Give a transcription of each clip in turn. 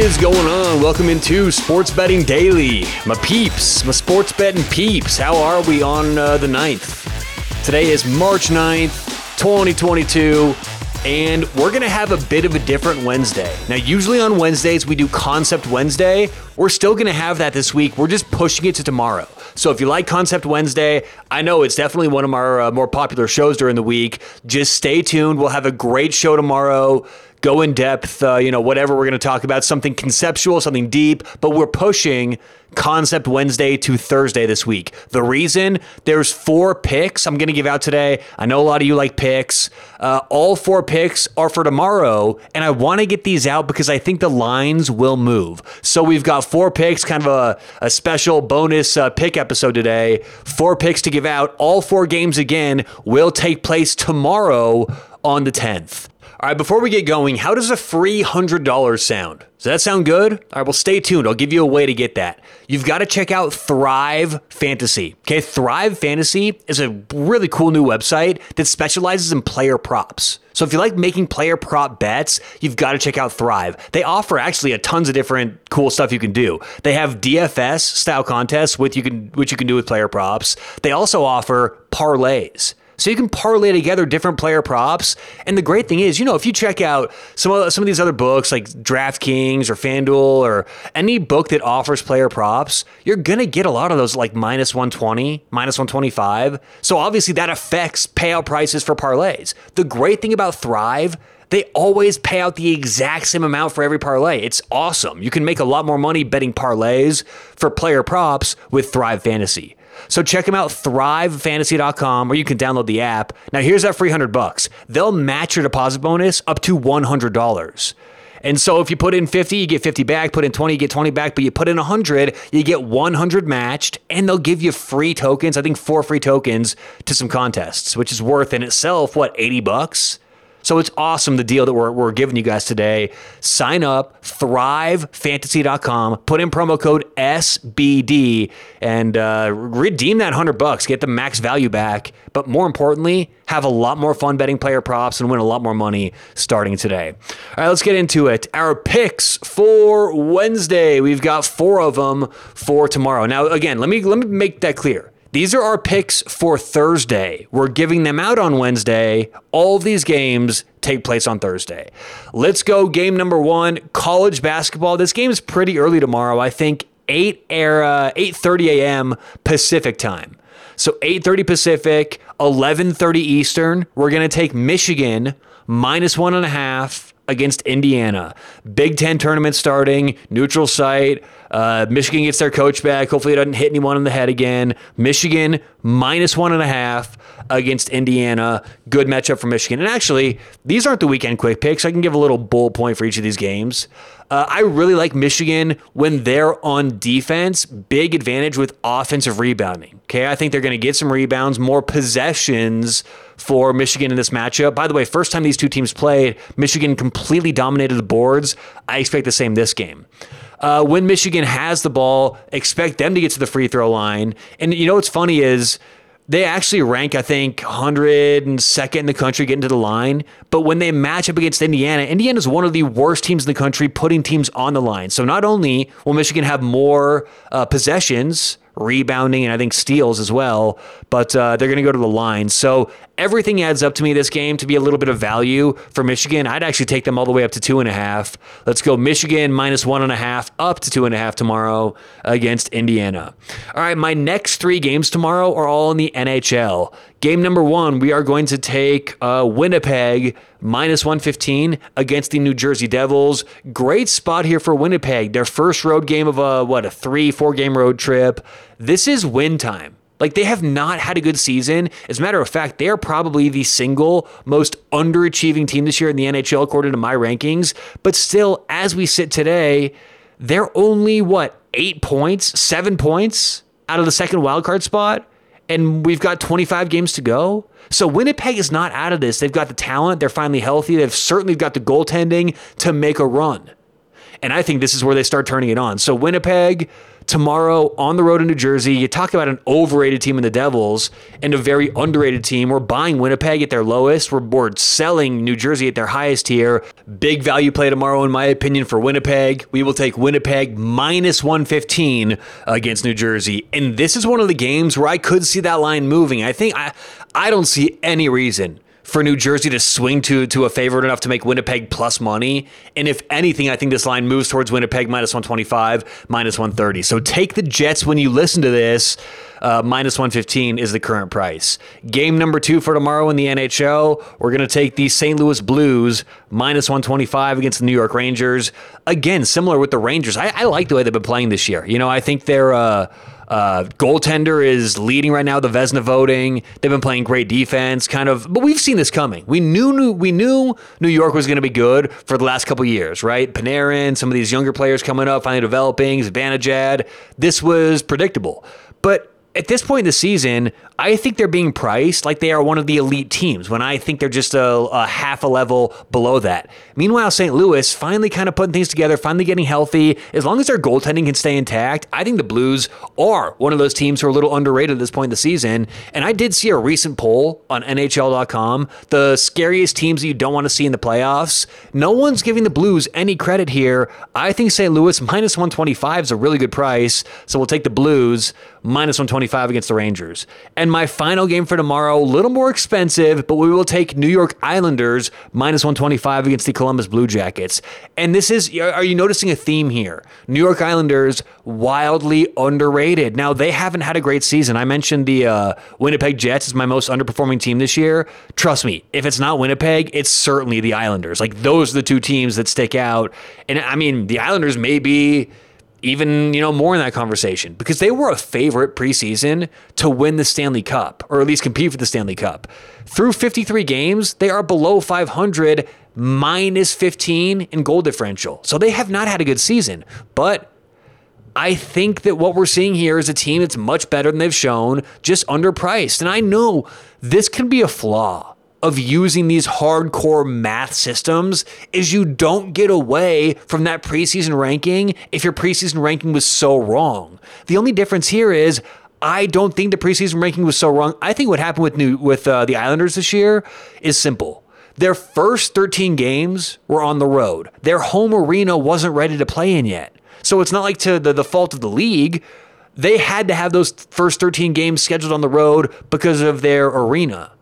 is going on? Welcome into Sports Betting Daily. My peeps, my sports betting peeps. How are we on uh, the 9th? Today is March 9th, 2022, and we're going to have a bit of a different Wednesday. Now, usually on Wednesdays, we do Concept Wednesday. We're still going to have that this week. We're just pushing it to tomorrow. So if you like Concept Wednesday, I know it's definitely one of our uh, more popular shows during the week. Just stay tuned. We'll have a great show tomorrow go in depth, uh, you know, whatever we're going to talk about, something conceptual, something deep, but we're pushing Concept Wednesday to Thursday this week. The reason there's four picks I'm going to give out today. I know a lot of you like picks. Uh, all four picks are for tomorrow, and I want to get these out because I think the lines will move. So we've got four picks, kind of a, a special bonus uh, pick episode today. Four picks to give out. All four games again will take place tomorrow on the 10th. All right, before we get going, how does a free $100 sound? Does that sound good? All right, well, stay tuned. I'll give you a way to get that. You've got to check out Thrive Fantasy. Okay, Thrive Fantasy is a really cool new website that specializes in player props. So if you like making player prop bets, you've got to check out Thrive. They offer actually a tons of different cool stuff you can do. They have DFS style contests with you can which you can do with player props. They also offer parlays. So you can parlay together different player props. And the great thing is, you know, if you check out some of some of these other books like DraftKings or FanDuel or any book that offers player props, you're gonna get a lot of those like minus 120, minus 125. So obviously that affects payout prices for parlays. The great thing about Thrive they always pay out the exact same amount for every parlay. It's awesome. You can make a lot more money betting parlays for player props with Thrive Fantasy. So check them out, thrivefantasy.com, or you can download the app. Now here's that free 100 bucks. They'll match your deposit bonus up to $100. And so if you put in 50, you get 50 back, put in 20, you get 20 back, but you put in 100, you get 100 matched, and they'll give you free tokens, I think four free tokens to some contests, which is worth in itself what 80 bucks. So it's awesome the deal that we're, we're giving you guys today. Sign up, thrivefantasy.com, put in promo code SBD, and uh, redeem that 100 bucks. Get the max value back. But more importantly, have a lot more fun betting player props and win a lot more money starting today. All right, let's get into it. Our picks for Wednesday. We've got four of them for tomorrow. Now, again, let me let me make that clear. These are our picks for Thursday. We're giving them out on Wednesday. All these games take place on Thursday. Let's go game number 1, college basketball. This game is pretty early tomorrow. I think 8 era 8:30 a.m. Pacific time. So 8:30 Pacific, 11:30 Eastern. We're gonna take Michigan minus one and a half against Indiana. Big Ten tournament starting, neutral site. Uh, Michigan gets their coach back. Hopefully, it doesn't hit anyone in the head again. Michigan minus one and a half against Indiana. Good matchup for Michigan. And actually, these aren't the weekend quick picks. I can give a little bull point for each of these games. Uh, I really like Michigan when they're on defense. Big advantage with offensive rebounding. Okay, I think they're going to get some rebounds, more possessions for Michigan in this matchup. By the way, first time these two teams played, Michigan completely dominated the boards. I expect the same this game. Uh, when Michigan has the ball, expect them to get to the free throw line. And you know what's funny is they actually rank, I think, 102nd in the country getting to the line. But when they match up against Indiana, Indiana is one of the worst teams in the country putting teams on the line. So not only will Michigan have more uh, possessions, rebounding, and I think steals as well. But uh, they're going to go to the line. So everything adds up to me this game to be a little bit of value for Michigan. I'd actually take them all the way up to two and a half. Let's go Michigan minus one and a half up to two and a half tomorrow against Indiana. All right, my next three games tomorrow are all in the NHL. Game number one, we are going to take uh, Winnipeg minus 115 against the New Jersey Devils. Great spot here for Winnipeg. Their first road game of a, what, a three, four game road trip. This is win time. Like they have not had a good season. As a matter of fact, they are probably the single most underachieving team this year in the NHL according to my rankings. But still, as we sit today, they're only what eight points, seven points out of the second wildcard spot and we've got 25 games to go. So Winnipeg is not out of this. They've got the talent. They're finally healthy. They've certainly got the goaltending to make a run. And I think this is where they start turning it on. So Winnipeg tomorrow on the road in New Jersey. You talk about an overrated team in the Devils and a very underrated team. We're buying Winnipeg at their lowest. We're, we're selling New Jersey at their highest here. Big value play tomorrow, in my opinion, for Winnipeg. We will take Winnipeg minus 115 against New Jersey. And this is one of the games where I could see that line moving. I think I, I don't see any reason for New Jersey to swing to to a favorite enough to make Winnipeg plus money. And if anything, I think this line moves towards Winnipeg minus 125, minus 130. So take the Jets when you listen to this. Uh, minus 115 is the current price. Game number two for tomorrow in the NHL, we're going to take the St. Louis Blues minus 125 against the New York Rangers. Again, similar with the Rangers. I, I like the way they've been playing this year. You know, I think they're. Uh, uh, goaltender is leading right now the Vezina voting. They've been playing great defense, kind of, but we've seen this coming. We knew, knew we knew New York was going to be good for the last couple years, right? Panarin, some of these younger players coming up, finally developing, Zibanejad. This was predictable, but at this point in the season, I think they're being priced like they are one of the elite teams when I think they're just a, a, half a level below that. Meanwhile, St. Louis finally kind of putting things together, finally getting healthy. As long as their goaltending can stay intact, I think the Blues are one of those teams who are a little underrated at this point in the season. And I did see a recent poll on NHL.com the scariest teams that you don't want to see in the playoffs. No one's giving the Blues any credit here. I think St. Louis minus 125 is a really good price. So we'll take the Blues minus 125 against the Rangers. And my final game for tomorrow, a little more expensive, but we will take New York Islanders minus 125 against the Columbus Blue Jackets. And this is, are you noticing a theme here? New York Islanders wildly underrated. Now, they haven't had a great season. I mentioned the uh, Winnipeg Jets is my most underperforming team this year. Trust me, if it's not Winnipeg, it's certainly the Islanders. Like, those are the two teams that stick out. And I mean, the Islanders may be even you know more in that conversation because they were a favorite preseason to win the Stanley Cup or at least compete for the Stanley Cup. Through 53 games, they are below 500 minus 15 in goal differential. So they have not had a good season, but I think that what we're seeing here is a team that's much better than they've shown, just underpriced. And I know this can be a flaw of using these hardcore math systems is you don't get away from that preseason ranking if your preseason ranking was so wrong. The only difference here is I don't think the preseason ranking was so wrong. I think what happened with new with uh, the Islanders this year is simple. Their first 13 games were on the road. Their home arena wasn't ready to play in yet. So it's not like to the, the fault of the league. They had to have those first 13 games scheduled on the road because of their arena.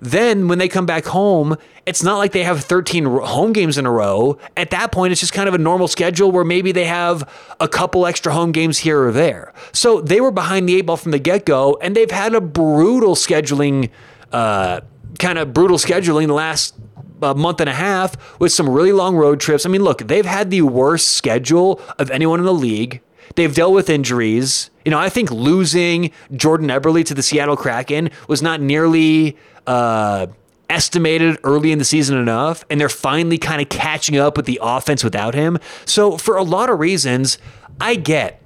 Then when they come back home, it's not like they have 13 home games in a row. At that point, it's just kind of a normal schedule where maybe they have a couple extra home games here or there. So they were behind the eight ball from the get go, and they've had a brutal scheduling, uh, kind of brutal scheduling the last a month and a half with some really long road trips. I mean, look, they've had the worst schedule of anyone in the league. They've dealt with injuries. You know, I think losing Jordan Eberle to the Seattle Kraken was not nearly uh, estimated early in the season enough, and they're finally kind of catching up with the offense without him. So, for a lot of reasons, I get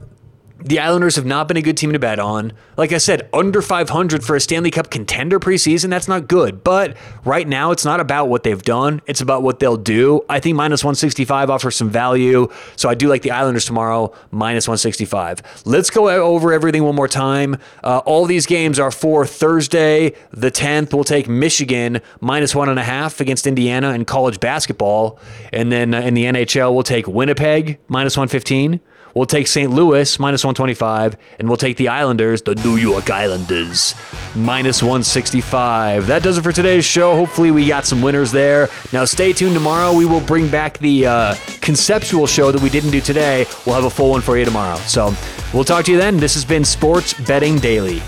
the Islanders have not been a good team to bet on. Like I said, under 500 for a Stanley Cup contender preseason, that's not good. But right now, it's not about what they've done, it's about what they'll do. I think minus 165 offers some value. So I do like the Islanders tomorrow, minus 165. Let's go over everything one more time. Uh, all these games are for Thursday, the 10th. We'll take Michigan minus one and a half against Indiana in college basketball. And then uh, in the NHL, we'll take Winnipeg minus 115. We'll take St. Louis minus 125, and we'll take the Islanders, the New York Islanders, minus 165. That does it for today's show. Hopefully, we got some winners there. Now, stay tuned tomorrow. We will bring back the uh, conceptual show that we didn't do today. We'll have a full one for you tomorrow. So, we'll talk to you then. This has been Sports Betting Daily.